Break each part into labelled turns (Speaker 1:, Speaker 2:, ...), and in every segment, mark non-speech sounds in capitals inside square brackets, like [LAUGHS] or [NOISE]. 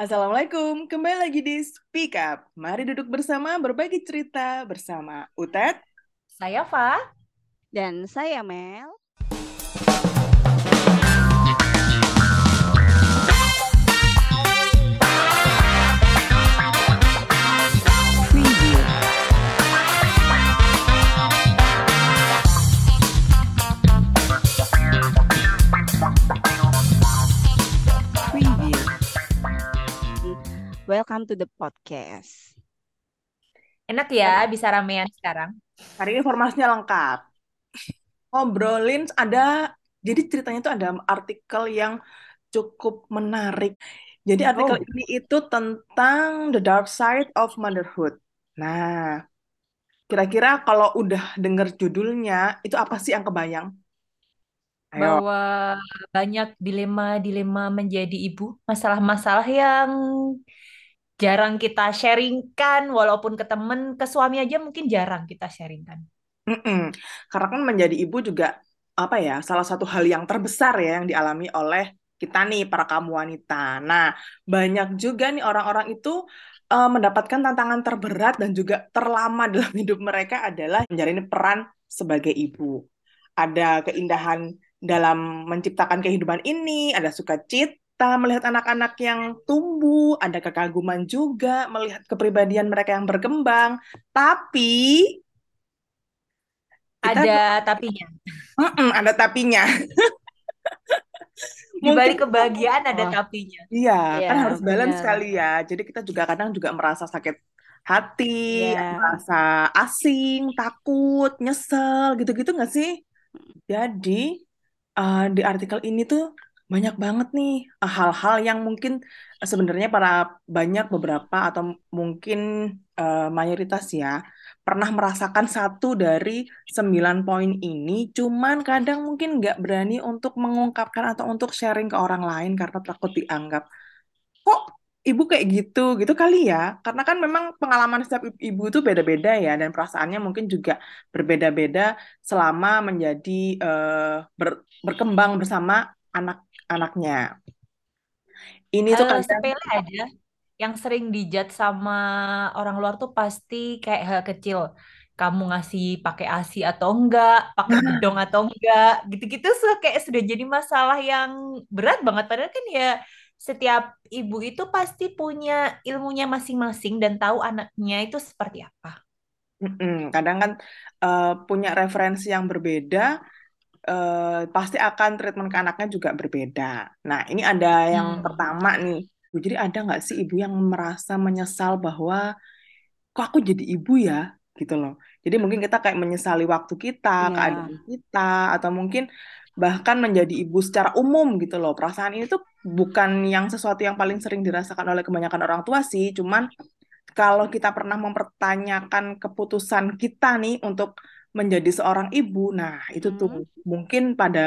Speaker 1: Assalamualaikum, kembali lagi di Speak Up. Mari duduk bersama berbagi cerita bersama Utet.
Speaker 2: Saya Fa.
Speaker 3: Dan saya Mel. Welcome to the podcast.
Speaker 2: Enak ya bisa ramean sekarang.
Speaker 1: Hari ini informasinya lengkap. Ngobrolin ada, jadi ceritanya itu ada artikel yang cukup menarik. Jadi artikel
Speaker 2: Oh.
Speaker 1: ini itu tentang the dark side of motherhood. Nah, kira-kira kalau udah denger judulnya, itu apa sih yang kebayang? Ayo.
Speaker 2: Bahwa banyak dilema-dilema menjadi ibu, masalah-masalah yang jarang kita sharingkan, walaupun ke temen, ke suami aja mungkin jarang kita sharingkan.
Speaker 1: Mm-mm. Karena kan menjadi ibu juga apa ya salah satu hal yang terbesar ya yang dialami oleh kita nih para kamu wanita. Nah banyak juga nih orang-orang itu eh, mendapatkan tantangan terberat dan juga terlama [LAUGHS] dalam hidup mereka adalah menjalani peran sebagai ibu. Ada keindahan dalam menciptakan kehidupan ini, ada sukacita melihat anak-anak yang tumbuh, ada kekaguman juga melihat kepribadian mereka yang berkembang. Tapi kita
Speaker 2: Ada tapinya.
Speaker 1: Mm-mm, ada tapinya. [LAUGHS]
Speaker 2: Di
Speaker 1: Mungkin
Speaker 2: balik kebahagiaan ada
Speaker 3: Oh.
Speaker 2: tapinya.
Speaker 1: iya, kan
Speaker 3: Iya,
Speaker 1: harus balance
Speaker 3: benar.
Speaker 1: sekali ya. Jadi kita juga kadang juga merasa sakit hati,
Speaker 3: Iya.
Speaker 1: merasa asing, takut, nyesel, gitu-gitu nggak sih? Jadi eh, di artikel ini tuh banyak banget nih eh, hal-hal yang mungkin eh, sebenarnya para banyak beberapa atau mungkin eh, mayoritas ya pernah merasakan satu dari sembilan poin ini, cuman kadang mungkin nggak berani untuk mengungkapkan atau untuk sharing ke orang lain karena takut dianggap kok ibu kayak gitu? Gitu kali ya karena kan memang pengalaman setiap ibu itu beda-beda ya dan perasaannya mungkin juga berbeda-beda selama menjadi eh, ber- berkembang bersama anak-anaknya ini tuh kadang
Speaker 2: sepele aja. Yang sering dijudge sama orang luar tuh pasti kayak hal kecil. Kamu ngasih pakai ASI atau enggak, pakai [LAUGHS] bedong atau enggak, gitu-gitu so, kayak sudah jadi masalah yang berat banget. Padahal kan ya setiap ibu itu pasti punya ilmunya masing-masing dan tahu anaknya itu seperti apa.
Speaker 1: Mm-mm. kadang kan eh, punya referensi yang berbeda eh, pasti akan treatment ke anaknya juga berbeda. Nah, ini ada yang
Speaker 2: Hmm.
Speaker 1: pertama nih. Bu, Jadi ada nggak sih ibu yang merasa menyesal bahwa kok aku jadi ibu ya? Gitu loh. Jadi mungkin kita kayak menyesali waktu kita,
Speaker 3: Iya.
Speaker 1: keadaan kita, atau mungkin bahkan menjadi ibu secara umum gitu loh. Perasaan ini tuh bukan yang sesuatu yang paling sering dirasakan oleh kebanyakan orang tua sih. Cuman kalau kita pernah mempertanyakan keputusan kita nih untuk menjadi seorang ibu, nah itu tuh
Speaker 3: Hmm.
Speaker 1: mungkin pada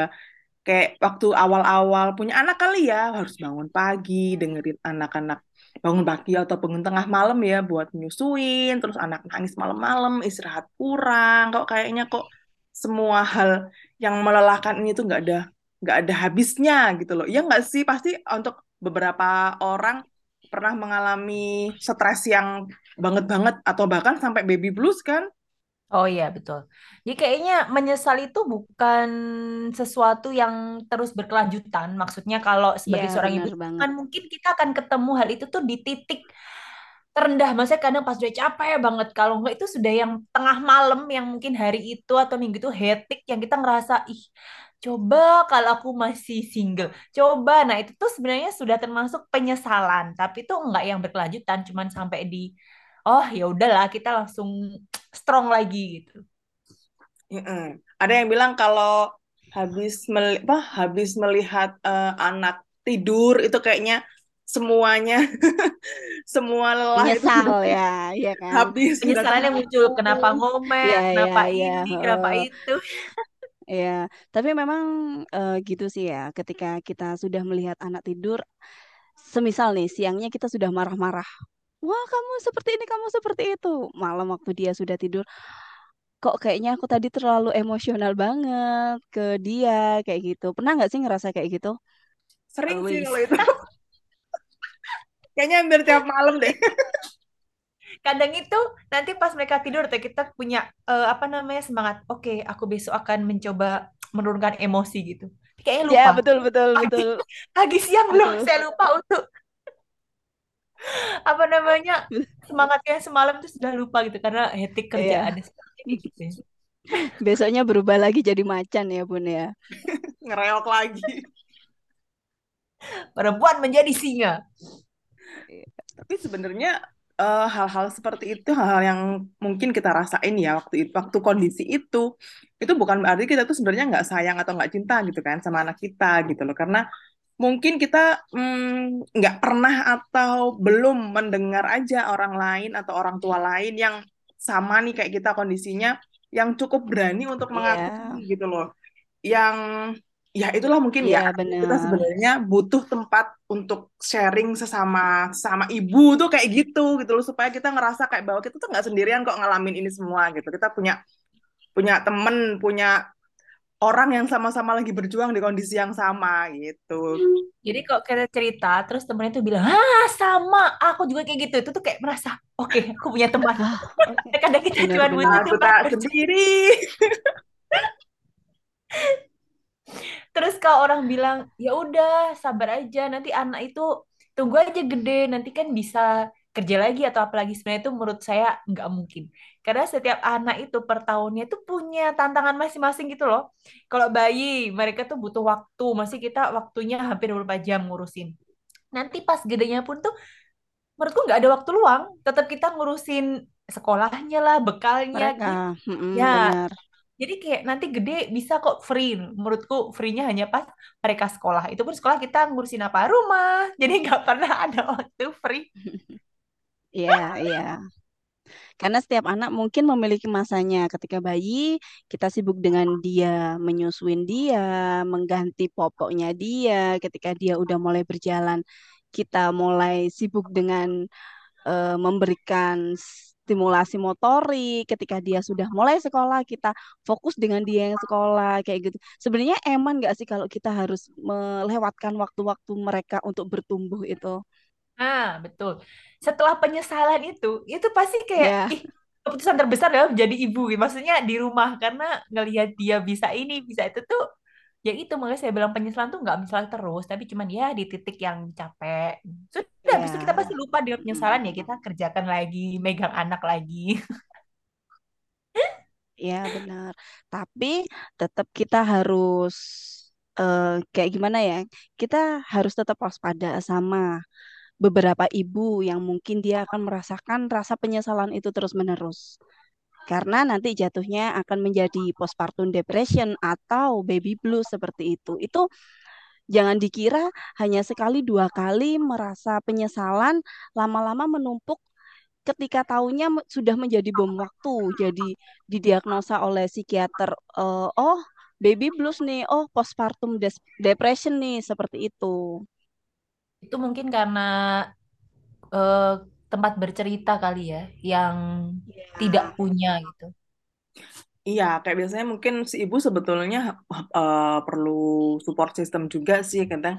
Speaker 1: kayak waktu awal-awal punya anak kali ya harus bangun pagi, dengerin anak-anak bangun pagi atau bangun tengah malam ya buat nyusuin, terus anak nangis malam-malam, istirahat kurang, kok kayaknya kok semua hal yang melelahkan ini tuh nggak ada nggak ada habisnya gitu loh. Ya nggak sih pasti untuk beberapa orang pernah mengalami stres yang banget-banget atau bahkan sampai baby blues kan?
Speaker 2: Oh iya, betul. Jadi kayaknya menyesal itu bukan sesuatu yang terus berkelanjutan. Maksudnya kalau sebagai
Speaker 3: Iya,
Speaker 2: seorang ibu
Speaker 3: benar banget.
Speaker 2: kan mungkin kita akan ketemu hal itu tuh di titik terendah. Maksudnya kadang pas udah capek banget. Kalau enggak itu sudah yang tengah malam yang mungkin hari itu atau minggu itu hectic yang kita ngerasa, ih coba kalau aku masih single. Coba. Nah itu tuh sebenarnya sudah termasuk penyesalan. Tapi itu enggak yang berkelanjutan. Cuman sampai di, oh ya udahlah kita langsung strong lagi gitu.
Speaker 1: Mm-mm. Ada yang bilang kalau habis meli- apa, habis melihat eh, anak tidur itu kayaknya semuanya [LAUGHS] semua lelah itu
Speaker 3: Menyesal ya, iya kan?
Speaker 1: habis
Speaker 2: penyesalannya muncul kenapa ngomel
Speaker 3: Iya,
Speaker 2: kenapa
Speaker 3: iya.
Speaker 2: ini kenapa
Speaker 3: heeh.
Speaker 2: itu
Speaker 3: Iya, tapi memang eh, gitu sih ya. Ketika kita sudah melihat anak tidur, semisal nih siangnya kita sudah marah-marah. Wah, kamu seperti ini, kamu seperti itu. Malam waktu dia sudah tidur, kok kayaknya aku tadi terlalu emosional banget ke dia kayak gitu. Pernah nggak sih ngerasa kayak gitu?
Speaker 1: Sering sih
Speaker 2: always
Speaker 1: kalau itu. [LAUGHS] Kayaknya hampir tiap malam deh.
Speaker 2: kadang itu nanti pas mereka tidur tuh kita punya eh, apa namanya semangat oke aku besok akan mencoba menurunkan emosi gitu kayaknya
Speaker 3: Ya,
Speaker 2: lupa
Speaker 3: betul, betul,
Speaker 2: pagi
Speaker 3: betul,
Speaker 2: pagi siang loh
Speaker 3: betul.
Speaker 2: saya lupa untuk apa namanya [LAUGHS] semangatnya semalam tuh sudah lupa gitu karena hektik kerjaan
Speaker 3: Iya.
Speaker 2: seperti kayak gitu ya. [LAUGHS]
Speaker 3: Besoknya berubah lagi jadi macan ya, Bun ya. [LAUGHS]
Speaker 1: Ngereok lagi.
Speaker 2: perempuan menjadi singa
Speaker 1: Tapi sebenarnya eh, hal-hal seperti itu hal-hal yang mungkin kita rasain ya waktu itu waktu kondisi itu itu bukan berarti kita tuh sebenarnya nggak sayang atau nggak cinta gitu kan sama anak kita gitu loh karena mungkin kita mm, nggak pernah atau belum mendengar aja orang lain atau orang tua lain yang sama nih kayak kita kondisinya yang cukup berani untuk
Speaker 3: Iya,
Speaker 1: mengakui gitu loh. Yang ya itulah mungkin
Speaker 3: iya
Speaker 1: ya kita
Speaker 3: benar.
Speaker 1: sebenarnya butuh tempat untuk sharing sesama sama ibu tuh kayak gitu gitu loh. Supaya kita ngerasa kayak bahwa kita tuh nggak sendirian kok ngalamin ini semua gitu. Kita punya punya temen punya orang yang sama-sama lagi berjuang di kondisi yang sama gitu.
Speaker 2: Jadi kok kita cerita terus temennya tuh bilang ah sama aku juga kayak gitu. Itu tuh kayak merasa oke aku punya teman.
Speaker 3: Ah, oke. [LAUGHS]
Speaker 2: kadang kita cuma butuh bercerita
Speaker 1: sendiri. [LAUGHS]
Speaker 2: Terus kalau orang bilang, ya udah sabar aja, nanti anak itu tunggu aja gede, nanti kan bisa kerja lagi atau apalagi sebenarnya itu menurut saya nggak mungkin. Karena setiap anak itu per tahunnya itu punya tantangan masing-masing gitu loh. Kalau bayi, mereka tuh butuh waktu, masih kita waktunya hampir beberapa jam ngurusin. Nanti pas gedenya pun tuh menurutku nggak ada waktu luang, tetap kita ngurusin sekolahnya lah, bekalnya
Speaker 3: Mereka,
Speaker 2: gitu.
Speaker 3: mm-mm,
Speaker 2: Ya,
Speaker 3: benar.
Speaker 2: jadi kayak nanti gede bisa kok free. Menurutku free-nya hanya pas mereka sekolah. Itu pun sekolah kita ngurusin apa? Rumah. [LAUGHS] Jadi nggak pernah ada waktu free. [LAUGHS]
Speaker 3: Iya, iya. Karena setiap anak mungkin memiliki masanya. Ketika bayi, kita sibuk dengan dia, menyusuin dia, mengganti popoknya dia. Ketika dia udah mulai berjalan, kita mulai sibuk dengan eh, memberikan stimulasi motorik. Ketika dia sudah mulai sekolah, kita fokus dengan dia yang sekolah, kayak gitu. Sebenarnya eman nggak sih kalau kita harus melewatkan waktu-waktu mereka untuk bertumbuh itu?
Speaker 2: Nah, betul. Setelah penyesalan itu, itu pasti kayak,
Speaker 3: Ya,
Speaker 2: ih, keputusan terbesar adalah menjadi ibu. Maksudnya di rumah. Karena ngelihat dia bisa ini, bisa itu tuh, ya itu makanya saya bilang penyesalan tuh nggak menyesal terus, tapi cuman ya di titik yang capek. Sudah, habis itu kita pasti lupa dengan penyesalan ya kita kerjakan lagi, megang anak lagi.
Speaker 3: Ya, benar. Tapi tetap kita harus eh, kayak gimana ya? Kita harus tetap waspada sama beberapa ibu yang mungkin dia akan merasakan rasa penyesalan itu terus-menerus. Karena nanti jatuhnya akan menjadi postpartum depression atau baby blues seperti itu. Itu jangan dikira hanya sekali dua kali merasa penyesalan, lama-lama menumpuk ketika taunya me- sudah menjadi bom waktu, jadi didiagnosa oleh psikiater, eh, oh baby blues nih, oh postpartum depression nih, seperti itu.
Speaker 2: Itu mungkin karena eh, tempat bercerita kali ya, yang tidak
Speaker 3: Ya,
Speaker 2: punya gitu.
Speaker 1: Iya, kayak biasanya mungkin si ibu sebetulnya eh, perlu support system juga sih, kadang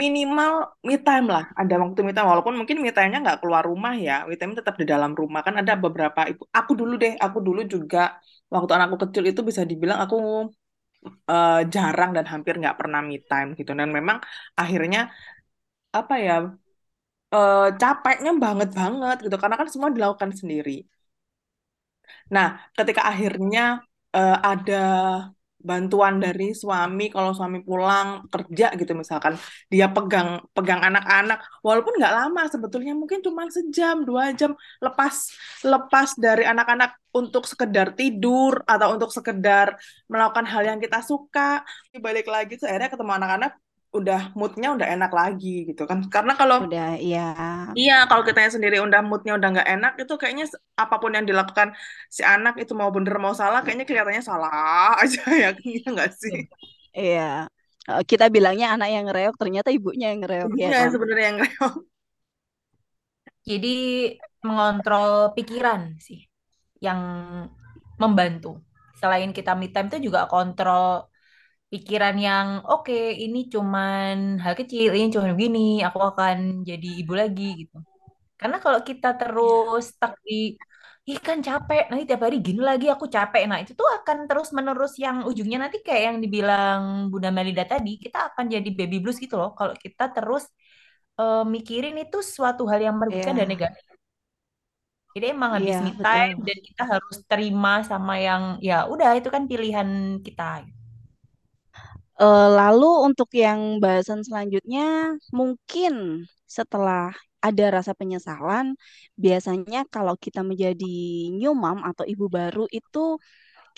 Speaker 1: minimal me time lah, ada waktu me time, walaupun mungkin me time-nya nggak keluar rumah ya, me time tetap di dalam rumah, kan ada beberapa ibu, aku dulu deh, aku dulu juga, waktu anakku kecil itu bisa dibilang aku eh, jarang dan hampir nggak pernah me time gitu, dan memang akhirnya, apa ya, eh, capeknya banget banget gitu, karena kan semua dilakukan sendiri. Nah, ketika akhirnya eh, ada bantuan dari suami, kalau suami pulang kerja gitu misalkan, dia pegang pegang anak-anak, walaupun nggak lama sebetulnya mungkin cuma sejam dua jam lepas lepas dari anak-anak untuk sekedar tidur atau untuk sekedar melakukan hal yang kita suka, balik lagi tuh akhirnya ketemu anak-anak udah moodnya udah enak lagi gitu kan, karena kalau
Speaker 3: udah ya,
Speaker 1: Iya, kalau kitanya sendiri udah moodnya udah nggak enak, itu kayaknya apa pun yang dilakukan si anak itu mau bener mau salah, kayaknya kelihatannya salah [LAUGHS] aja ya, iya nggak sih?
Speaker 3: iya. Eh, Kita bilangnya anak yang ngereok, ternyata ibunya yang ngereok ya
Speaker 1: Ibunya
Speaker 3: kan?
Speaker 1: sebenarnya yang reot.
Speaker 2: Jadi mengontrol pikiran sih yang membantu. Selain kita me time itu juga kontrol pikiran yang oke ini cuman hal kecil, ini cuma begini, aku akan jadi ibu lagi gitu. Karena kalau kita terus stuck di ih kan capek, nanti tiap hari gini lagi aku capek. Nah, itu tuh akan terus menerus yang ujungnya nanti kayak yang dibilang Bunda Melida tadi, kita akan jadi baby blues gitu loh kalau kita terus eh, mikirin itu suatu hal yang merugikan dan
Speaker 3: Iya,
Speaker 2: negatif. Jadi emang
Speaker 3: iya
Speaker 2: habis me
Speaker 3: betul.
Speaker 2: time dan kita harus terima sama yang ya udah itu kan pilihan kita.
Speaker 3: Eh, lalu untuk yang bahasan selanjutnya, mungkin setelah ada rasa penyesalan, biasanya kalau kita menjadi new mom atau ibu baru itu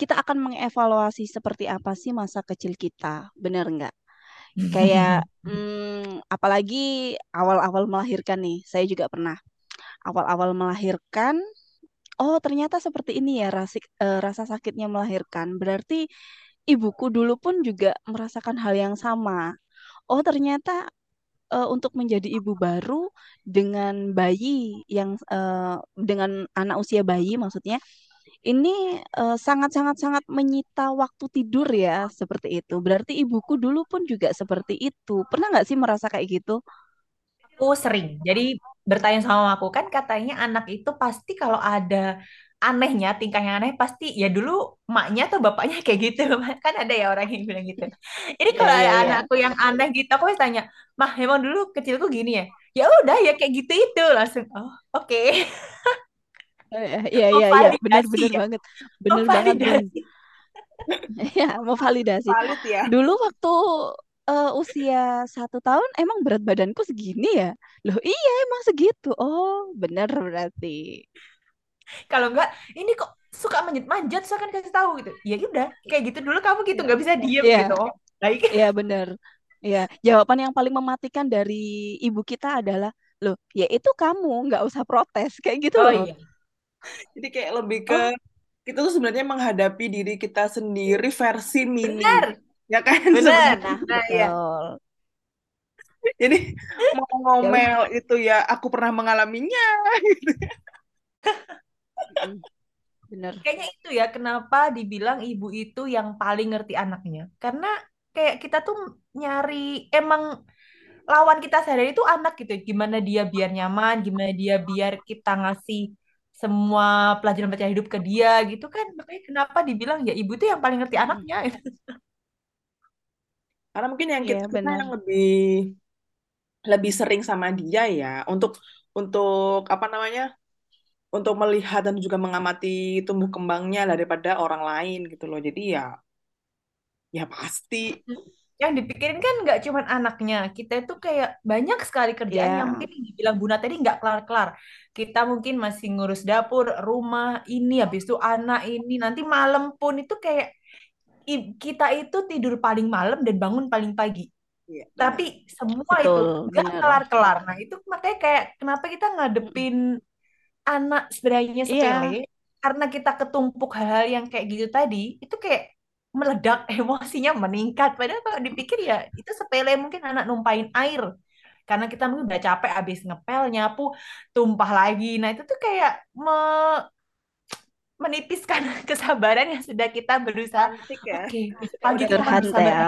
Speaker 3: kita akan mengevaluasi seperti apa sih masa kecil kita, bener nggak? Kayak [LAUGHS] hmm, apalagi awal-awal melahirkan nih, saya juga pernah awal-awal melahirkan. Oh, ternyata seperti ini ya rasa, rasa sakitnya melahirkan. Berarti ibuku dulu pun juga merasakan hal yang sama. Oh, ternyata eh, untuk menjadi ibu baru dengan bayi yang eh, dengan anak usia bayi maksudnya ini eh, sangat-sangat sangat menyita waktu tidur ya seperti itu. Berarti ibuku dulu pun juga seperti itu. Pernah nggak sih merasa kayak gitu?
Speaker 2: Aku sering. Jadi bertanya sama aku kan katanya anak itu pasti kalau ada anehnya, tingkahnya aneh pasti ya dulu emaknya atau bapaknya [LAUGHS] kayak gitu. Kan ada ya orang yang bilang gitu. Jadi
Speaker 3: Iya,
Speaker 2: kalau
Speaker 3: iya,
Speaker 2: ada
Speaker 3: iya.
Speaker 2: anakku yang aneh gitu, aku pasti tanya, "Mah, emang dulu kecilku gini ya?" Ya udah ya kayak gitu itu langsung. Oh, oke.
Speaker 3: Eh, Iya, iya, iya.
Speaker 2: Memvalidasi
Speaker 3: Benar-benar
Speaker 2: ya.
Speaker 3: banget. Benar banget, Bun.
Speaker 2: Memvalidasi.
Speaker 3: Ya, mau validasi.
Speaker 1: Valid ya.
Speaker 3: Dulu waktu eh, usia satu tahun emang berat badanku segini ya? Loh iya emang segitu. Oh bener berarti.
Speaker 2: Kalau enggak, ini kok suka manjat-manjat, saya kan kasih tahu gitu. Ya udah, kayak gitu dulu kamu gitu
Speaker 3: Ya.
Speaker 2: nggak bisa diem
Speaker 3: Iya,
Speaker 2: gitu. Oh, baik.
Speaker 3: iya bener. Iya, jawaban yang paling mematikan dari ibu kita adalah, loh, ya itu kamu nggak usah protes kayak gitu
Speaker 2: Oh
Speaker 3: loh.
Speaker 2: iya,
Speaker 1: Jadi kayak lebih ke
Speaker 3: Oh
Speaker 1: kita tuh sebenarnya menghadapi diri kita sendiri versi mini.
Speaker 2: benar,
Speaker 1: Ya kan
Speaker 2: benar.
Speaker 3: nah
Speaker 2: Nah ya.
Speaker 1: Jadi [LAUGHS] mau
Speaker 3: Ya
Speaker 1: ngomel itu ya aku pernah mengalaminya.
Speaker 3: Mm, [LAUGHS] Bener.
Speaker 2: kayaknya itu ya kenapa dibilang ibu itu yang paling ngerti anaknya. Karena kayak kita tuh nyari emang lawan kita sehari itu anak gitu. Gimana dia biar nyaman, gimana dia biar kita ngasih semua pelajaran-pelajaran hidup ke dia gitu kan. Makanya kenapa dibilang ya ibu itu yang paling ngerti anaknya. [LAUGHS]
Speaker 1: Karena mungkin yang
Speaker 3: Iya
Speaker 1: kita, kita
Speaker 3: bener.
Speaker 1: yang lebih lebih sering sama dia ya untuk untuk apa namanya? Untuk melihat dan juga mengamati tumbuh kembangnya daripada orang lain gitu loh. Jadi ya ya pasti.
Speaker 2: yang dipikirin kan nggak cuman anaknya kita itu kayak banyak sekali kerjaan yang
Speaker 3: Ya.
Speaker 2: mungkin yang dibilang Buna tadi nggak kelar-kelar kita mungkin masih ngurus dapur rumah ini habis itu anak ini nanti malam pun itu kayak kita itu tidur paling malam dan bangun paling pagi
Speaker 1: Iya,
Speaker 2: tapi semua itu
Speaker 3: Betul,
Speaker 2: nggak
Speaker 3: bener.
Speaker 2: kelar-kelar nah itu makanya kayak kenapa kita ngadepin anak sebenarnya
Speaker 3: Iya.
Speaker 2: sepele karena kita ketumpuk hal-hal yang kayak gitu tadi itu kayak meledak [LAUGHS] emosinya meningkat padahal kalau dipikir ya itu sepele mungkin anak numpain air karena kita mungkin udah capek abis ngepel nyapu tumpah lagi nah itu tuh kayak me- menipiskan [LAUGHS] kesabaran yang sudah kita berusaha
Speaker 1: Cantik ya.
Speaker 2: oke pagi kita
Speaker 3: Curhat ya.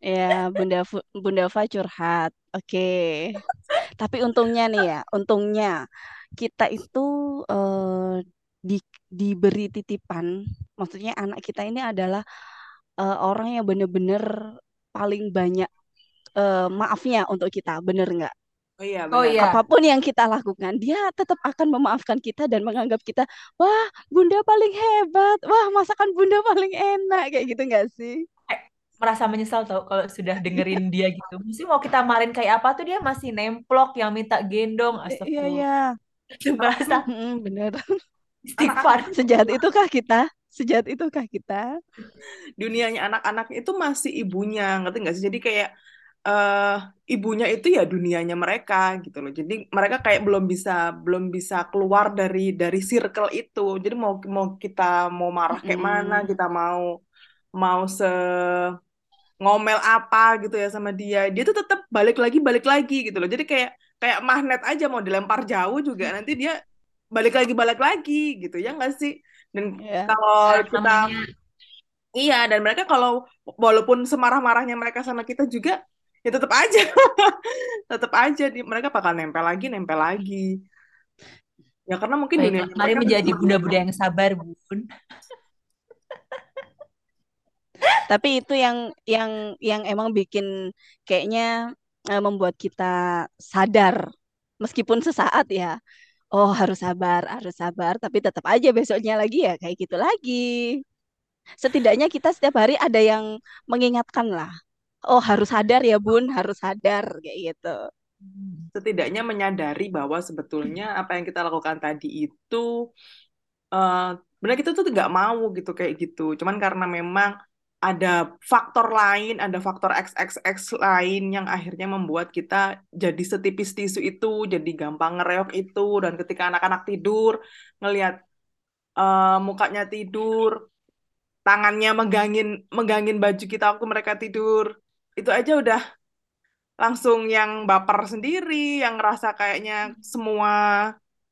Speaker 3: Ya, Bunda Fu- Bunda Fa curhat. Oke. Tapi untungnya nih ya, untungnya kita itu eh, di, diberi titipan. Maksudnya anak kita ini adalah eh, orang yang benar-benar paling banyak eh, maafnya untuk kita, bener nggak?
Speaker 1: Oh iya
Speaker 2: oh
Speaker 1: benar.
Speaker 2: iya
Speaker 3: Apa pun yang kita lakukan, dia tetap akan memaafkan kita dan menganggap kita, wah, Bunda paling hebat, wah, masakan Bunda paling enak, kayak gitu nggak sih?
Speaker 2: Eh, merasa menyesal tau kalau sudah dengerin dia gitu mesti mau kita marin kayak apa tuh dia masih nemplok yang minta gendong
Speaker 3: Iya,
Speaker 2: astagfirullah
Speaker 3: iya.
Speaker 2: Itu merasa [LAUGHS]
Speaker 3: Mm-mm, bener.
Speaker 2: istighfar
Speaker 3: Sejahat itukah kita? Sejahat itukah kita?
Speaker 1: dunianya anak-anak itu masih ibunya, ngerti nggak sih? Jadi kayak eh ibunya itu ya dunianya mereka gitu loh. Jadi mereka kayak belum bisa belum bisa keluar dari dari circle itu. Jadi mau mau kita mau marah kayak mana,
Speaker 3: Mm-mm.
Speaker 1: kita mau mau se ngomel apa gitu ya sama dia, dia tuh tetap balik lagi balik lagi gitu loh. Jadi kayak kayak magnet aja mau dilempar jauh juga nanti dia balik lagi balik lagi gitu ya nggak sih? Dan
Speaker 3: Ya.
Speaker 1: kalau kita
Speaker 2: namanya
Speaker 1: Iya, dan mereka kalau walaupun semarah-marahnya mereka sama kita juga, ya tetap aja, [LAUGHS] tetap aja di mereka bakal nempel lagi, nempel lagi. Ya karena mungkin dunia
Speaker 2: Baiklah, mari
Speaker 1: mereka
Speaker 2: menjadi bunda-bunda yang sabar, Bun.
Speaker 3: Tapi itu yang yang yang emang bikin kayaknya eh, membuat kita sadar meskipun sesaat ya. Oh, harus sabar, harus sabar, tapi tetap aja besoknya lagi ya kayak gitu lagi. Setidaknya kita setiap hari ada yang mengingatkan lah. Oh, harus sadar ya, Bun, harus sadar kayak gitu.
Speaker 1: setidaknya menyadari bahwa sebetulnya apa yang kita lakukan tadi itu eh benar kita tuh nggak mau gitu kayak gitu. Cuman karena memang ada faktor lain, ada faktor XXX lain yang akhirnya membuat kita jadi setipis tisu itu, jadi gampang ngereok itu. Dan ketika anak-anak tidur, ngelihat eh, mukanya tidur, tangannya megangin megangin baju kita waktu mereka tidur, itu aja udah langsung yang baper sendiri, yang ngerasa kayaknya semua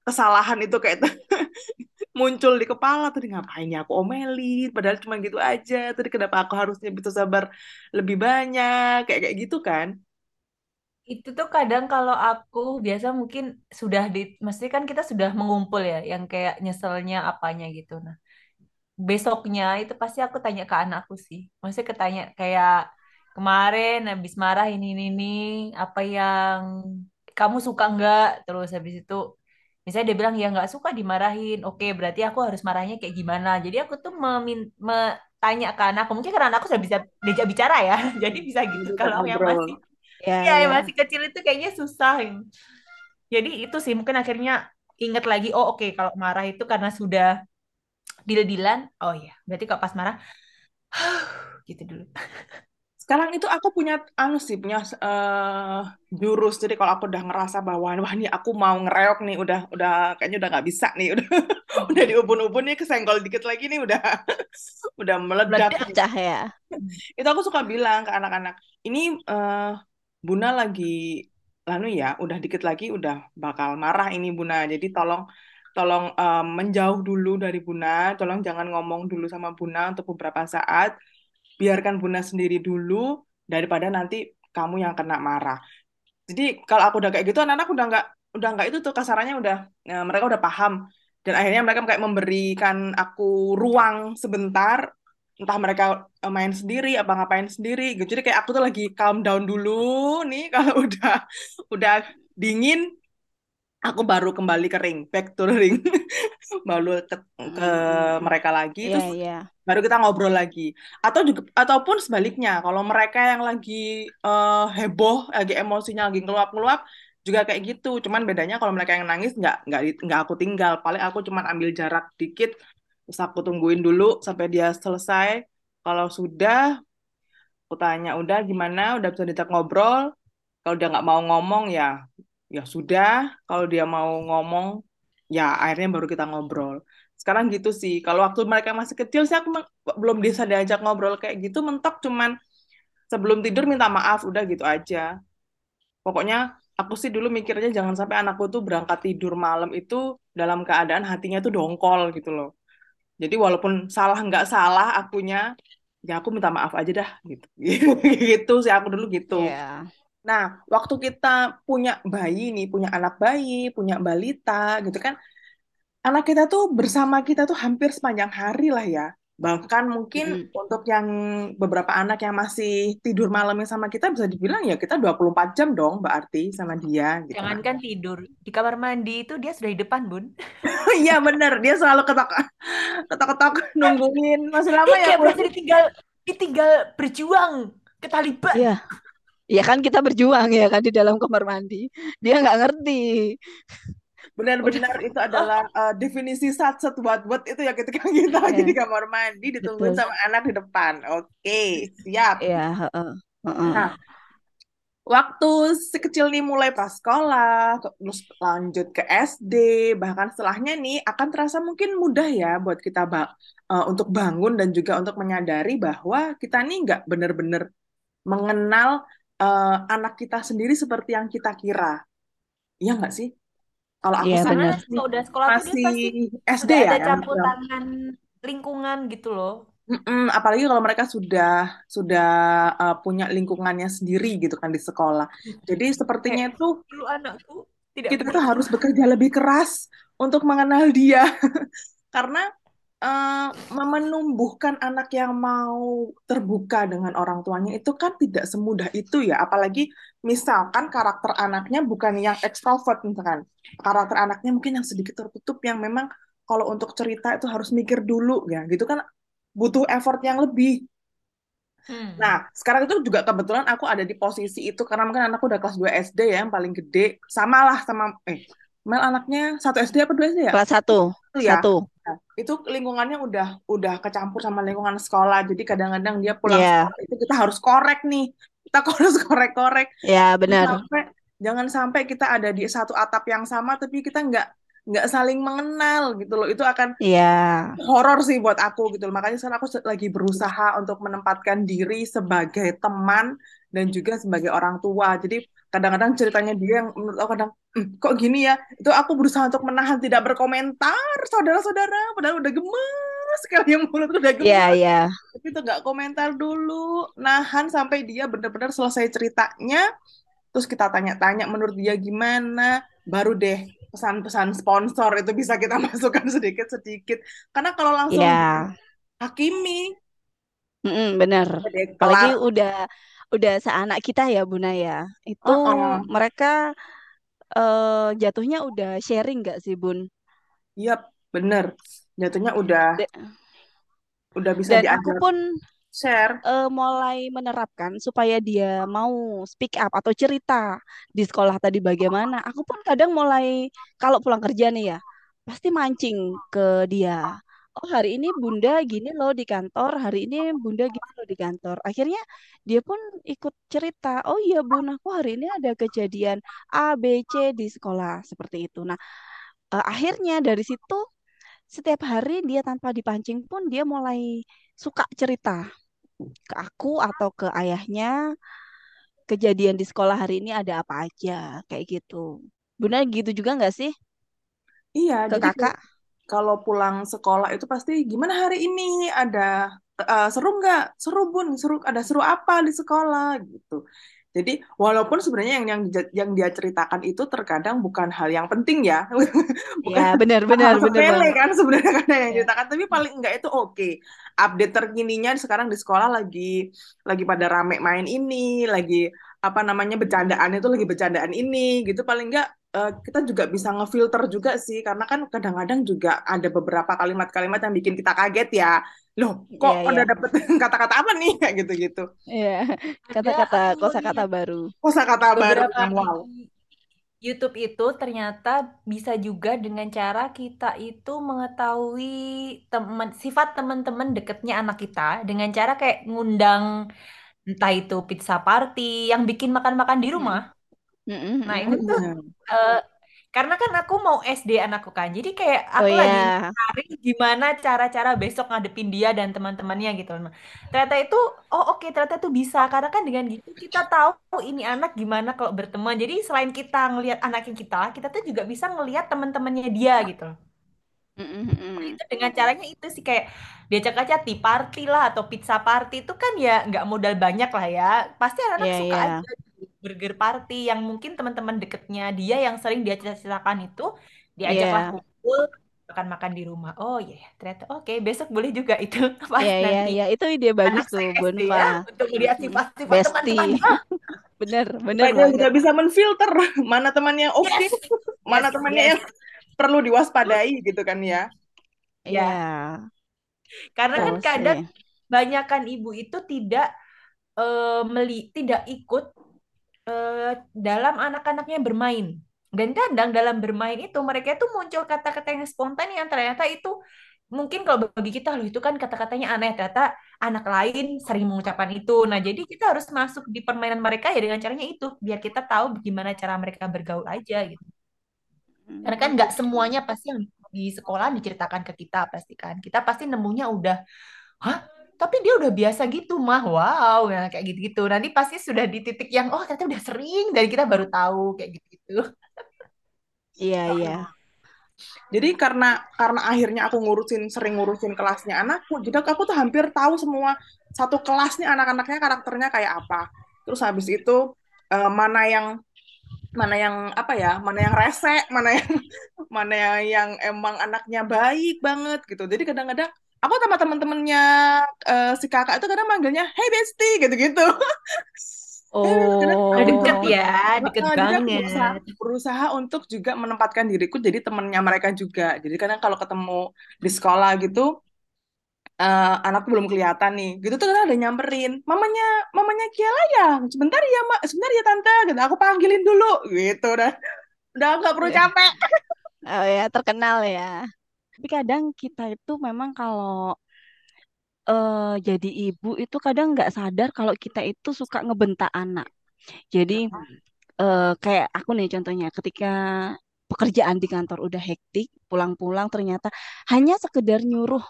Speaker 1: kesalahan itu kayak [LAUGHS] [LAUGHS] muncul di kepala tadi ngapain ya aku omelin padahal cuma gitu aja tadi kenapa aku harusnya bisa sabar lebih banyak kayak kayak gitu kan
Speaker 2: Itu tuh kadang kalau aku biasa mungkin sudah di, mesti kan kita sudah mengumpul ya, yang kayak nyeselnya apanya gitu. Nah, besoknya itu pasti aku tanya ke anakku sih. Maksudnya ketanya kayak kemarin habis marah ini ini ini apa yang kamu suka nggak? Terus habis itu misalnya dia bilang ya nggak suka dimarahin. Oke, berarti aku harus marahnya kayak gimana? Jadi aku tuh memin me- tanya ke anakku. Mungkin karena anakku sudah bisa diajak bicara ya. [LAUGHS] Jadi bisa gitu.
Speaker 1: Diajak
Speaker 2: Kalau yang
Speaker 1: ngobrol
Speaker 2: masih
Speaker 3: Ya,
Speaker 2: ya yang
Speaker 3: ya.
Speaker 2: masih kecil itu kayaknya susah. Jadi itu sih mungkin akhirnya inget lagi oh oke kalau marah itu karena sudah deal-dealan. Oh iya, berarti kalau pas marah [SIGHS] gitu dulu. [LAUGHS]
Speaker 1: sekarang itu aku punya anu sih punya eh, jurus. Jadi kalau aku udah ngerasa bahwa wah nih aku mau ngereok nih udah udah kayaknya udah nggak bisa nih [LAUGHS] udah udah di ubun-ubun nih kesenggol dikit lagi nih udah [LAUGHS] udah meledak
Speaker 2: Meledak.
Speaker 3: Pecah ya.
Speaker 1: itu aku suka bilang ke anak-anak ini eh, Buna lagi lanu ya udah dikit lagi udah bakal marah ini Buna. Jadi tolong tolong eh, menjauh dulu dari Buna. Tolong jangan ngomong dulu sama Buna untuk beberapa saat biarkan Buna sendiri dulu daripada nanti kamu yang kena marah. Jadi kalau aku udah kayak gitu anak-anak udah nggak udah nggak itu tuh kasarannya udah eh, mereka udah paham. Dan akhirnya mereka kayak memberikan aku ruang sebentar. Entah mereka eh, main sendiri apa ngapain sendiri gitu. Jadi kayak aku tuh lagi calm down dulu nih [LAUGHS] kalau udah udah dingin aku baru kembali ke ring back to ring. [LAUGHS] Baru ke, ke
Speaker 3: Hmm.
Speaker 1: mereka lagi
Speaker 3: Ya,
Speaker 1: terus
Speaker 3: ya.
Speaker 1: baru kita ngobrol lagi. Atau juga ataupun sebaliknya kalau mereka yang lagi eh, heboh lagi emosinya lagi ngeluap-ngeluap juga kayak gitu. Cuman bedanya kalau mereka yang nangis nggak nggak nggak aku tinggal. Paling aku cuman ambil jarak dikit terus aku tungguin dulu sampai dia selesai. Kalau sudah aku tanya udah gimana? Udah bisa diajak ngobrol? Kalau dia nggak mau ngomong ya ya sudah kalau dia mau ngomong ya akhirnya baru kita ngobrol. Sekarang gitu sih. Kalau waktu mereka masih kecil sih aku belum bisa diajak ngobrol kayak gitu mentok cuman sebelum tidur minta maaf udah gitu aja. Pokoknya aku sih dulu mikirnya jangan sampai anakku tuh berangkat tidur malam itu dalam keadaan hatinya tuh dongkol gitu loh. Jadi walaupun salah nggak salah akunya ya aku minta maaf aja dah gitu. [LAUGHS] Gitu sih aku dulu gitu.
Speaker 3: Ya.
Speaker 1: Nah, waktu kita punya bayi nih, punya anak bayi, punya balita gitu kan, anak kita tuh bersama kita tuh hampir sepanjang hari lah ya. Bahkan mungkin
Speaker 3: Mm-mm.
Speaker 1: untuk yang beberapa anak yang masih tidur malamnya sama kita bisa dibilang ya kita 24 jam dong Mbak Arti sama dia gitu kan.
Speaker 2: Jangankan tidur di kamar mandi itu dia sudah di depan, Bun. [LAUGHS]
Speaker 1: Iya bener, dia selalu ketok ketok-ketok nungguin. Masih lama
Speaker 2: Ih,
Speaker 1: ya, Bu?
Speaker 2: berasa ditinggal ditinggal berjuang ke Taliban.
Speaker 3: Iya. Ya kan kita berjuang ya kan di dalam kamar mandi. Dia nggak ngerti.
Speaker 1: Benar-benar itu [LAUGHS] adalah uh, definisi satset buat-buat itu ya ketika kita lagi
Speaker 3: Iya.
Speaker 1: di kamar mandi ditungguin
Speaker 3: Betul.
Speaker 1: sama anak di depan. Oke, siap.
Speaker 3: Iya, heeh. Heeh.
Speaker 1: Nah, waktu si kecil nih mulai prasekolah, terus lanjut ke SD, bahkan setelahnya nih akan terasa mungkin mudah ya buat kita ba- uh, untuk bangun dan juga untuk menyadari bahwa kita nih nggak benar-benar mengenal uh, anak kita sendiri seperti yang kita kira. Iya nggak sih? Kalau aku
Speaker 3: Iya,
Speaker 1: sih.
Speaker 2: Karena udah sekolah tuh
Speaker 1: masih
Speaker 2: pasti
Speaker 1: SD
Speaker 2: udah
Speaker 1: ya
Speaker 2: ada campur
Speaker 1: yang-
Speaker 2: tangan lingkungan gitu loh.
Speaker 1: Mm-mm, apalagi kalau mereka sudah sudah uh, punya lingkungannya sendiri gitu kan di sekolah. Jadi sepertinya itu
Speaker 2: dulu anakku tidak
Speaker 1: kita tuh harus bekerja lebih keras untuk mengenal dia [LAUGHS] karena uh, menumbuhkan anak yang mau terbuka dengan orang tuanya itu kan tidak semudah itu ya. Apalagi misalkan karakter anaknya bukan yang ekstrovert misalkan. Karakter anaknya mungkin yang sedikit tertutup yang memang kalau untuk cerita itu harus mikir dulu ya. Gitu kan butuh effort yang lebih.
Speaker 2: Hmm.
Speaker 1: Nah, sekarang itu juga kebetulan aku ada di posisi itu karena mungkin anakku udah kelas 2 SD ya, yang paling gede. Sama lah sama eh Mel anaknya satu SD apa dua SD ya?
Speaker 3: Kelas satu,
Speaker 1: Itu ya.
Speaker 3: satu.
Speaker 1: Nah, itu lingkungannya udah udah kecampur sama lingkungan sekolah. Jadi kadang-kadang dia pulang
Speaker 3: Iya.
Speaker 1: sekolah itu kita harus korek nih. Kita [LAUGHS] harus korek-korek.
Speaker 3: Ya,
Speaker 1: Jangan
Speaker 3: benar.
Speaker 1: sampai jangan sampai kita ada di satu atap yang sama tapi kita nggak nggak saling mengenal gitu loh. Itu akan
Speaker 3: Iya.
Speaker 1: horor sih buat aku gitu loh. Makanya sekarang aku lagi berusaha untuk menempatkan diri sebagai teman dan juga sebagai orang tua. Jadi kadang-kadang ceritanya dia yang menurut aku kadang "Hmm, kok gini ya. Itu aku berusaha untuk menahan tidak berkomentar, saudara-saudara. Padahal udah gemes sekali yang mulutku udah gemes.
Speaker 3: Iya, iya.
Speaker 1: Tapi itu nggak komentar dulu, nahan sampai dia benar-benar selesai ceritanya. Terus kita tanya-tanya menurut dia gimana, baru deh pesan-pesan sponsor itu bisa kita [LAUGHS] masukkan sedikit-sedikit. Karena kalau langsung
Speaker 3: Iya.
Speaker 1: hakimi,
Speaker 3: Mm-mm, benar.
Speaker 1: udah deh,
Speaker 3: Apalagi udah udah seanak kita ya, Buna ya. Itu
Speaker 1: Uh-uh.
Speaker 3: mereka eh, jatuhnya udah sharing nggak sih, Bun?
Speaker 1: Yap, bener. Jatuhnya udah
Speaker 3: Da-
Speaker 1: udah bisa
Speaker 3: Dan aku pun
Speaker 1: share.
Speaker 3: eh, mulai menerapkan supaya dia mau speak up atau cerita di sekolah tadi bagaimana. Aku pun kadang mulai kalau pulang kerja nih ya, pasti mancing ke dia. Oh, hari ini Bunda gini loh di kantor, hari ini Bunda gini loh di kantor. Akhirnya dia pun ikut cerita, oh iya Bun, aku hari ini ada kejadian A, B, C di sekolah seperti itu. Nah, eh, akhirnya dari situ setiap hari dia tanpa dipancing pun dia mulai suka cerita ke aku atau ke ayahnya kejadian di sekolah hari ini ada apa aja kayak gitu. Bunda gitu juga nggak sih
Speaker 1: Iya,
Speaker 3: ke
Speaker 1: jadi
Speaker 3: kakak?
Speaker 1: Kalau pulang sekolah itu pasti gimana hari ini ada eh, seru nggak? Seru Bun, seru ada seru apa di sekolah gitu. Jadi walaupun sebenarnya yang yang dia- yang dia ceritakan itu terkadang bukan hal yang penting ya, [LAUGHS] bukan
Speaker 3: Ya benar
Speaker 1: hal
Speaker 3: benar benar
Speaker 1: sepele kan sebenarnya [LAUGHS] kadang yang
Speaker 2: Ya.
Speaker 1: ceritakan, tapi paling enggak itu oke. Update terkininya sekarang di sekolah lagi lagi pada rame main ini, lagi apa namanya bercandaan itu lagi bercandaan ini gitu paling enggak eh, kita juga bisa ngefilter juga sih karena kan kadang-kadang juga ada beberapa kalimat-kalimat yang bikin kita kaget ya. Loh, kok
Speaker 3: iya
Speaker 1: ada dapet [LAUGHS] kata-kata apa nih kayak gitu-gitu.
Speaker 3: iya
Speaker 2: Ada
Speaker 3: kata-kata kosakata baru.
Speaker 1: Kosakata baru wow.
Speaker 2: YouTube itu ternyata bisa juga dengan cara kita itu mengetahui teman sifat teman-teman deketnya anak kita dengan cara kayak ngundang entah itu pizza party yang bikin makan-makan di
Speaker 3: Mm-mm.
Speaker 2: rumah.
Speaker 3: Mm-mm,
Speaker 2: Nah, itu tuh eh, karena kan aku mau SD anakku kan. Jadi kayak
Speaker 3: Oh
Speaker 2: aku lagi
Speaker 3: ya,
Speaker 2: cari gimana cara-cara besok ngadepin dia dan teman-temannya gitu. Nah, ternyata itu oh oke ternyata itu bisa karena kan dengan gitu kita tahu ini anak gimana kalau berteman. Jadi selain kita ngelihat anaknya kita, kita tuh juga bisa ngelihat teman-temannya dia gitu.
Speaker 3: Mm-mm.
Speaker 2: Itu dengan caranya itu sih kayak diajak aja tea party lah atau pizza party itu kan ya nggak modal banyak lah ya. Pasti anak-anak
Speaker 3: Iya
Speaker 2: suka
Speaker 3: iya
Speaker 2: aja. Burger party yang mungkin teman-teman deketnya dia yang sering dia ceritakan itu diajaklah
Speaker 3: iya
Speaker 2: kumpul makan-makan di rumah. Oh iya, ternyata oke besok boleh juga itu [LAUGHS] pas
Speaker 3: iya iya
Speaker 2: nanti
Speaker 3: iya itu ide bagus
Speaker 2: anak
Speaker 3: tuh
Speaker 2: saya SD
Speaker 3: Bonfa.
Speaker 2: ya untuk sifat-sifat
Speaker 3: Bestie,
Speaker 2: teman-temannya. [LAUGHS]
Speaker 3: bener bener banget.
Speaker 1: juga bisa menfilter [LAUGHS] mana temannya yang oke,
Speaker 2: Yes,
Speaker 1: mana
Speaker 2: yes,
Speaker 1: temannya
Speaker 2: yes.
Speaker 1: yang perlu diwaspadai gitu kan ya.
Speaker 2: Ya,
Speaker 3: Iya,
Speaker 2: karena kan
Speaker 3: betul
Speaker 2: kadang
Speaker 3: sih.
Speaker 2: banyakkan ibu itu tidak eh, meli tidak ikut eh, dalam anak-anaknya bermain. Dan kadang dalam bermain itu mereka itu muncul kata-kata yang spontan yang ternyata itu mungkin kalau bagi kita loh itu kan kata-katanya aneh ternyata anak lain sering mengucapkan itu. Nah, jadi kita harus masuk di permainan mereka ya dengan caranya itu biar kita tahu gimana cara mereka bergaul aja gitu. Karena kan nggak semuanya pasti yang di sekolah diceritakan ke kita pasti kan. Kita pasti nemunya udah, hah? Tapi dia udah biasa gitu mah, wow, nah, kayak gitu-gitu. Nanti pasti sudah di titik yang, oh ternyata udah sering, dan kita baru tahu kayak gitu-gitu.
Speaker 3: Iya [LAUGHS] iya.
Speaker 1: Jadi karena karena akhirnya aku ngurusin sering ngurusin kelasnya anakku, jadi aku tuh hampir tahu semua satu kelas nih anak-anaknya karakternya kayak apa. Terus habis itu uh, mana yang mana yang apa ya, mana yang rese, mana yang [LAUGHS] mana yang, yang emang anaknya baik banget gitu. Jadi kadang-kadang aku sama teman-temannya uh, si kakak itu kadang manggilnya hey bestie gitu-gitu. [LAUGHS]
Speaker 2: Oh, deket ya, deket uh, banget.
Speaker 1: Berusaha, berusaha untuk juga menempatkan diriku jadi temennya mereka juga. Jadi kadang kalau ketemu di sekolah gitu, uh, anakku belum kelihatan nih, gitu tuh kadang ada nyamperin, mamanya, mamanya Kiala ya, sebentar ya mak, sebentar ya tante, gitu. Aku panggilin dulu, gitu. Udah, udah nggak perlu iya. capek.
Speaker 3: Oh ya, terkenal ya. Tapi kadang kita itu memang kalau uh, jadi ibu itu kadang nggak sadar kalau kita itu suka ngebentak anak. Jadi uh, kayak aku nih contohnya ketika pekerjaan di kantor udah hektik, pulang-pulang ternyata hanya sekedar nyuruh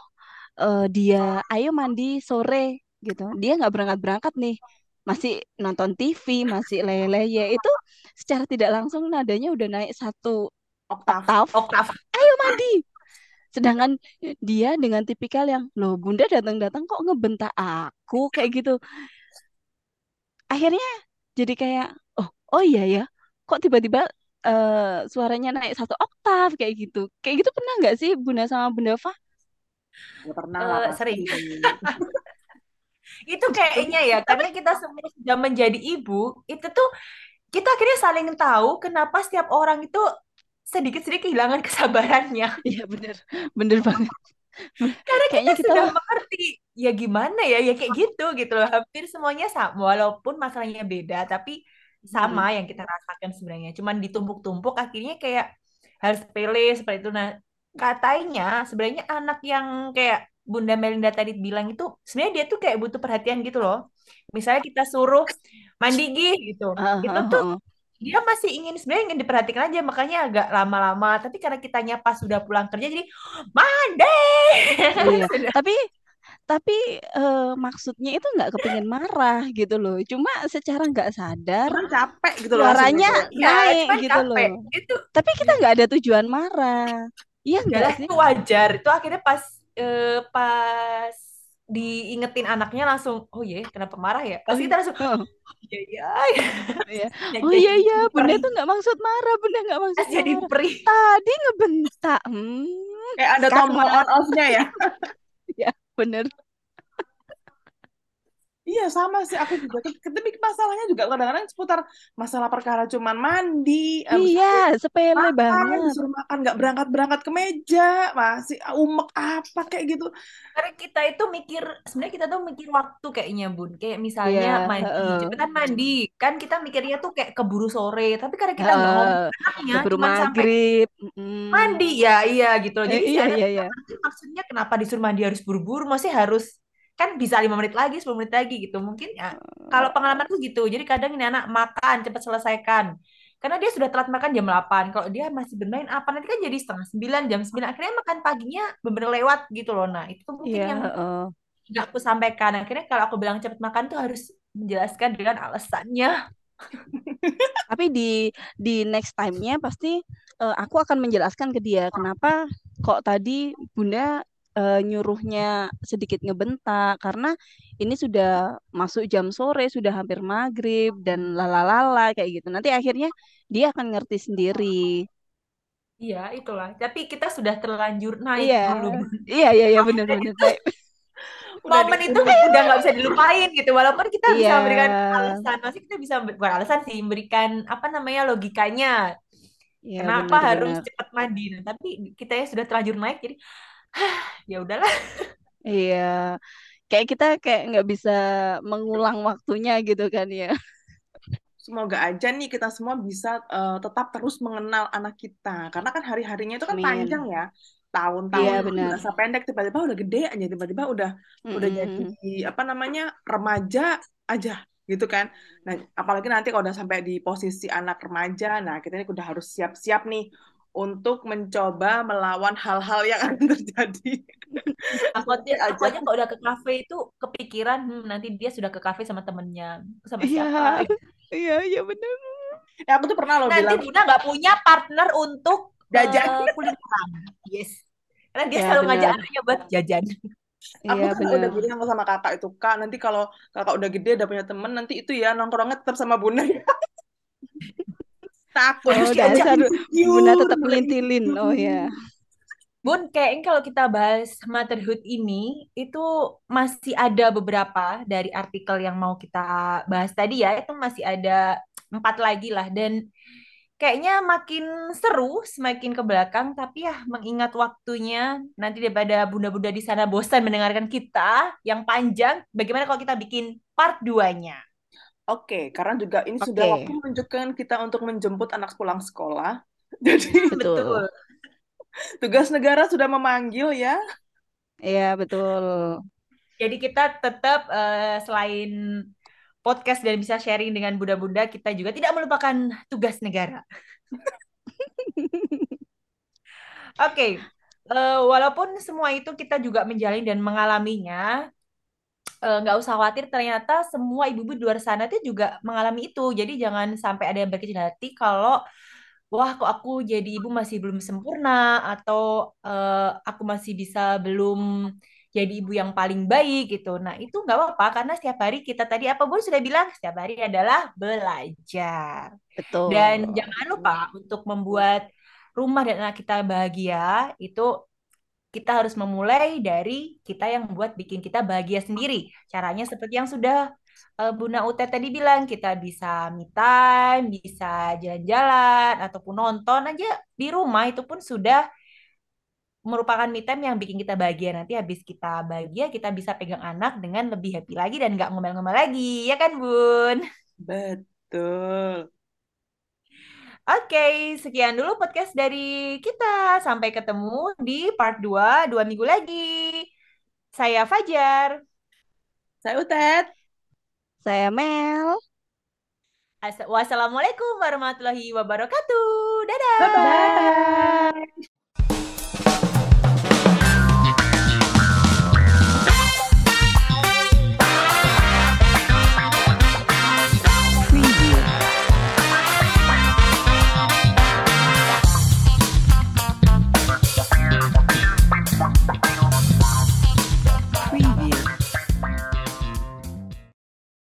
Speaker 3: uh, dia ayo mandi sore gitu. Dia nggak berangkat-berangkat nih. Masih nonton TV, masih lele-leye itu secara tidak langsung nadanya udah naik satu oktav. Oktav. Ayo mandi Sedangkan dia dengan tipikal yang, loh bunda datang-datang kok ngebentak aku kayak gitu. Akhirnya jadi kayak, oh oh iya ya, kok tiba-tiba uh, suaranya naik satu oktav kayak gitu. Kayak gitu pernah nggak sih bunda sama bunda Fah?
Speaker 1: Ya pernah uh, lah.
Speaker 2: Sering. [LAUGHS] itu kayaknya ya, karena kita semua sudah menjadi ibu, itu tuh kita akhirnya saling tahu kenapa setiap orang itu sedikit-sedikit kehilangan [LAUGHS] kesabarannya.
Speaker 3: Iya bener, bener banget.
Speaker 2: Karena Kayaknya kita, kita sudah mengerti ya gimana ya, ya kayak gitu gitu loh. Hampir semuanya sama, walaupun masalahnya beda, tapi sama hmm. yang kita rasakan sebenarnya. Cuman ditumpuk-tumpuk akhirnya kayak hal sepele seperti itu. Nah katanya sebenarnya anak yang kayak Bunda Melinda tadi bilang itu sebenarnya dia tuh kayak butuh perhatian gitu loh. Misalnya kita suruh mandi gitu, uh, itu tuh dia masih ingin sebenarnya ingin diperhatikan aja makanya agak lama-lama. Tapi karena kitanya pas sudah pulang kerja jadi mandi! [LAUGHS]
Speaker 3: Iya. tapi tapi uh, maksudnya itu nggak kepingin marah gitu loh. Cuma secara nggak sadar
Speaker 1: cuman capek gitu loh
Speaker 3: suaranya ya, naik gitu capek. loh itu tapi kita nggak ada tujuan marah. Iya
Speaker 2: nggak sih itu wajar. Itu akhirnya pas uh, pas diingetin anaknya langsung oh iya kenapa marah ya? Pasti kita langsung oh iya iya
Speaker 3: iya. [LAUGHS] Oh iya iya bunda tuh nggak maksud marah bunda nggak maksud
Speaker 2: jadi perih.
Speaker 3: Tadi ngebentak hmm,
Speaker 1: kayak ada tombol on off-nya ya. [LAUGHS]
Speaker 3: Ya bener
Speaker 1: Iya sama sih aku juga. Tapi masalahnya juga kadang-kadang seputar masalah perkara cuman mandi.
Speaker 3: Iya sepele makan, banget.
Speaker 1: Disuruh makan nggak berangkat berangkat ke meja masih umek apa kayak gitu.
Speaker 2: Karena kita itu mikir sebenarnya kita tuh mikir waktu kayaknya bun. Kayak misalnya yeah, mandi uh, cepetan mandi kan kita mikirnya tuh kayak keburu sore. Tapi karena kita nggak uh, ngomong anaknya
Speaker 3: keburu maghrib.
Speaker 2: Mandi ya iya gitu. Jadi
Speaker 3: eh, iya, iya, iya.
Speaker 2: maksudnya kenapa disuruh mandi harus buru-buru? Masih harus kan bisa lima menit lagi 10 menit lagi gitu. Mungkin ya. kalau pengalaman tuh gitu. Jadi kadang ini anak makan cepat selesaikan. Karena dia sudah telat makan jam 8 kalau dia masih bermain apa nanti kan jadi setengah 9 jam 9 akhirnya makan paginya benar lewat gitu loh nah itu mungkin yeah, yang uh. aku sampaikan. Akhirnya kalau aku bilang cepat makan tuh harus menjelaskan dengan alasannya. [LAUGHS]
Speaker 3: Tapi di di next time-nya pasti uh, aku akan menjelaskan ke dia kenapa kok tadi bunda uh, nyuruhnya sedikit ngebentak karena ini sudah masuk jam sore, sudah hampir maghrib dan lalalala kayak gitu. Nanti akhirnya dia akan ngerti sendiri.
Speaker 2: Iya, itulah. Tapi kita sudah terlanjur naik
Speaker 3: iya.
Speaker 2: dulu.
Speaker 3: Iya, iya, iya benar-benar [LAUGHS] [LAUGHS]
Speaker 2: Momen itu udah nggak bisa dilupain gitu. Walaupun kita bisa iya. berikan alasan, masih kita bisa bukan alasan sih, memberikan apa namanya logikanya. Ya, Kenapa bener, harus cepat mandi? Nah, tapi kita ya sudah terlanjur naik, jadi [SIGHS] ya udahlah.
Speaker 3: Iya. Kayak kita kayak nggak bisa mengulang waktunya gitu kan ya.
Speaker 1: Semoga aja nih kita semua bisa uh, tetap terus mengenal anak kita. Karena kan hari harinya itu kan Amin. panjang ya. Tahun-tahun iya, masa pendek tiba-tiba udah gede aja. Tiba-tiba udah mm-hmm. udah jadi apa namanya remaja aja gitu kan. Nah apalagi nanti kalau udah sampai di posisi anak remaja nah kita ini udah harus siap-siap nih untuk mencoba melawan hal-hal yang akan [LAUGHS] terjadi.
Speaker 2: aku aja, aku aja kalau udah ke kafe itu kepikiran hmm, nanti dia sudah ke kafe sama temennya, sama iya, siapa?
Speaker 3: Iya, iya benar.
Speaker 1: Ya aku tuh pernah loh
Speaker 2: nanti
Speaker 1: bilang.
Speaker 2: Bunda nggak punya partner untuk [LAUGHS]
Speaker 1: Jajan.
Speaker 2: uh, kulineran. Yes. Karena dia
Speaker 3: Ya,
Speaker 2: selalu ngajak
Speaker 3: benar.
Speaker 2: anaknya buat jajan.
Speaker 1: Aku
Speaker 3: Iya,
Speaker 1: kan udah bilang sama kakak itu, Kak, nanti kalau kakak udah gede, udah punya temen, nanti itu ya nongkrongnya tetap sama Bunda ya. [LAUGHS] Takut
Speaker 3: Oh, dasar. Bunda tetap ngelintilin. Oh ya.
Speaker 2: Bun, kayaknya kalau kita bahas motherhood ini, itu masih ada beberapa dari artikel yang mau kita bahas tadi ya, itu masih ada empat lagi lah. Dan kayaknya makin seru semakin ke belakang, tapi ya mengingat waktunya, nanti daripada bunda-bunda di sana bosan mendengarkan kita yang panjang, bagaimana kalau kita bikin part 2-nya?
Speaker 1: Oke, karena juga ini sudah
Speaker 3: Oke.
Speaker 1: waktu menunjukkan kita untuk menjemput anak pulang sekolah. [LAUGHS] Jadi
Speaker 3: Betul.
Speaker 1: tugas negara sudah memanggil ya.
Speaker 3: Iya, betul.
Speaker 2: Jadi kita tetap eh, selain podcast dan bisa sharing dengan bunda-bunda, kita juga tidak melupakan tugas negara. [LAUGHS] Oke, eh, walaupun semua itu kita juga menjalani dan mengalaminya, nggak usah khawatir. Ternyata semua ibu-ibu di luar sana itu juga mengalami itu. Jadi jangan sampai ada yang berkecil hati kalau wah kok aku jadi ibu masih belum sempurna atau eh, aku masih bisa belum jadi ibu yang paling baik gitu. Nah itu nggak apa-apa karena setiap hari kita tadi apa pun sudah bilang setiap hari adalah belajar.
Speaker 3: Betul.
Speaker 2: Dan jangan lupa untuk membuat rumah dan anak kita bahagia itu kita harus memulai dari kita yang membuat bikin kita bahagia sendiri. Caranya seperti yang sudah uh, Bunda Ute tadi bilang, kita bisa me time, bisa jalan-jalan, ataupun nonton aja di rumah itu pun sudah merupakan me time yang bikin kita bahagia. Nanti habis kita bahagia, kita bisa pegang anak dengan lebih happy lagi dan nggak ngomel-ngomel lagi. Ya kan, Bun?
Speaker 1: Betul.
Speaker 2: Oke, sekian dulu podcast dari kita. Sampai ketemu di part 2, dua minggu lagi. Saya Fajar.
Speaker 1: Saya Utet.
Speaker 3: Saya Mel.
Speaker 2: Wassalamualaikum warahmatullahi wabarakatuh. Dadah.
Speaker 1: Bye-bye.